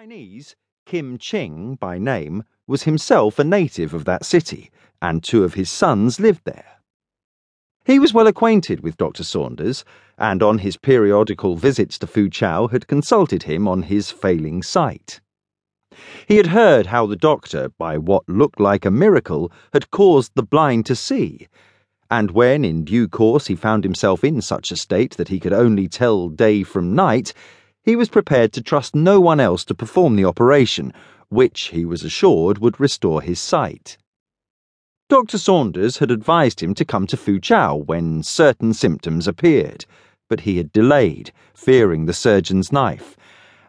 Chinese, Kim Ching, by name, was himself a native of that city, and two of his sons lived there. He was well acquainted with Dr. Saunders, and on his periodical visits to Foochow had consulted him on his failing sight. He had heard how the doctor, by what looked like a miracle, had caused the blind to see, and when in due course he found himself in such a state that he could only tell day from night, he was prepared to trust no one else to perform the operation, which, he was assured, would restore his sight. Dr. Saunders had advised him to come to Foochow when certain symptoms appeared, but he had delayed, fearing the surgeon's knife,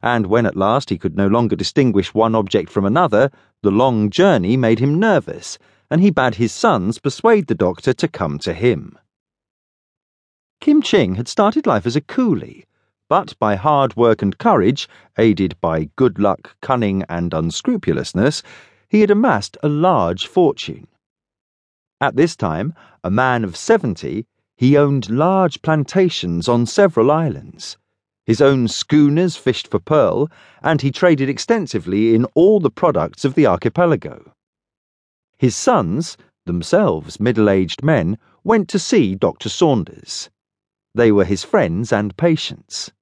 and when at last he could no longer distinguish one object from another, the long journey made him nervous, and he bade his sons persuade the doctor to come to him. Kim Ching had started life as a coolie but by hard work and courage, aided by good luck, cunning, and unscrupulousness, he had amassed a large fortune. At this time, a man of seventy, he owned large plantations on several islands. His own schooners fished for pearl, and he traded extensively in all the products of the archipelago. His sons, themselves middle aged men, went to see Dr. Saunders. They were his friends and patients.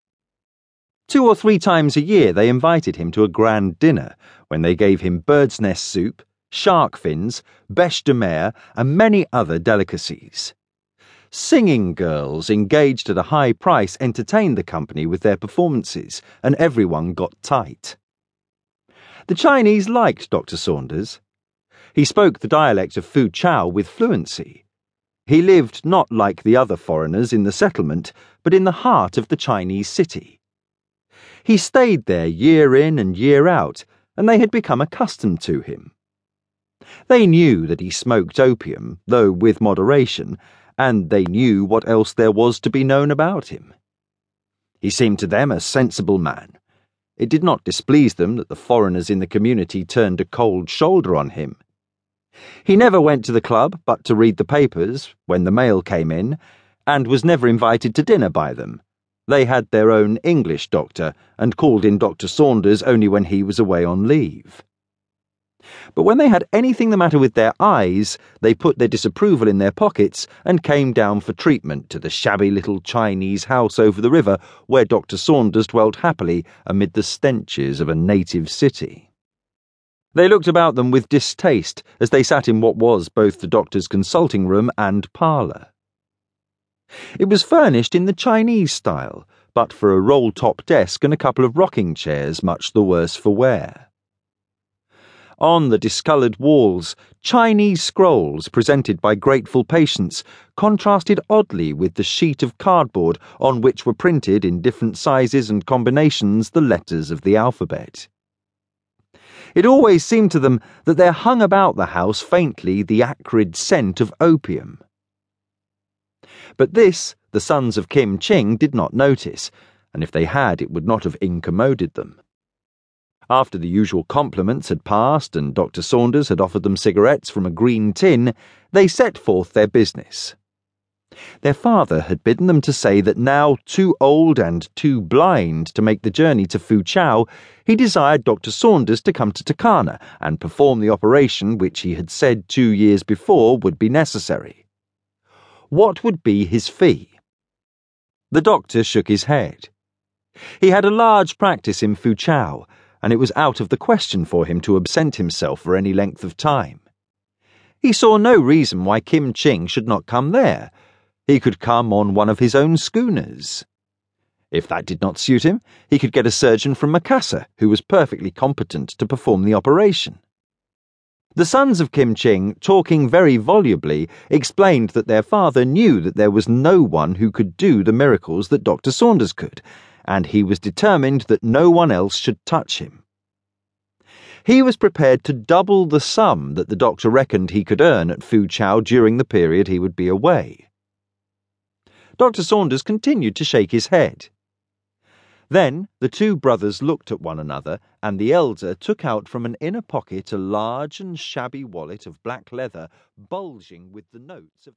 Two or three times a year they invited him to a grand dinner, when they gave him bird's nest soup, shark fins, bêche de mer, and many other delicacies. Singing girls engaged at a high price entertained the company with their performances, and everyone got tight. The Chinese liked Dr. Saunders. He spoke the dialect of Foochow with fluency. He lived not like the other foreigners in the settlement, but in the heart of the Chinese city. He stayed there year in and year out, and they had become accustomed to him. They knew that he smoked opium, though with moderation, and they knew what else there was to be known about him. He seemed to them a sensible man. It did not displease them that the foreigners in the community turned a cold shoulder on him. He never went to the club but to read the papers when the mail came in, and was never invited to dinner by them they had their own English doctor and called in Dr. Saunders only when he was away on leave. But when they had anything the matter with their eyes, they put their disapproval in their pockets and came down for treatment to the shabby little Chinese house over the river where Dr. Saunders dwelt happily amid the stenches of a native city. They looked about them with distaste as they sat in what was both the doctor's consulting room and parlour. It was furnished in the Chinese style, but for a roll top desk and a couple of rocking chairs much the worse for wear. On the discoloured walls, Chinese scrolls presented by grateful patients contrasted oddly with the sheet of cardboard on which were printed in different sizes and combinations the letters of the alphabet. It always seemed to them that there hung about the house faintly the acrid scent of opium. But this the sons of Kim Ching did not notice, and if they had, it would not have incommoded them. After the usual compliments had passed and Dr. Saunders had offered them cigarettes from a green tin, they set forth their business. Their father had bidden them to say that now too old and too blind to make the journey to Foochow, he desired Dr. Saunders to come to Takana and perform the operation which he had said two years before would be necessary what would be his fee? The doctor shook his head. He had a large practice in Foochow, and it was out of the question for him to absent himself for any length of time. He saw no reason why Kim Ching should not come there. He could come on one of his own schooners. If that did not suit him, he could get a surgeon from Macassar who was perfectly competent to perform the operation. The sons of Kim Ching, talking very volubly, explained that their father knew that there was no one who could do the miracles that Dr. Saunders could, and he was determined that no one else should touch him. He was prepared to double the sum that the doctor reckoned he could earn at Foochow during the period he would be away. Dr. Saunders continued to shake his head. Then the two brothers looked at one another, and the elder took out from an inner pocket a large and shabby wallet of black leather, bulging with the notes of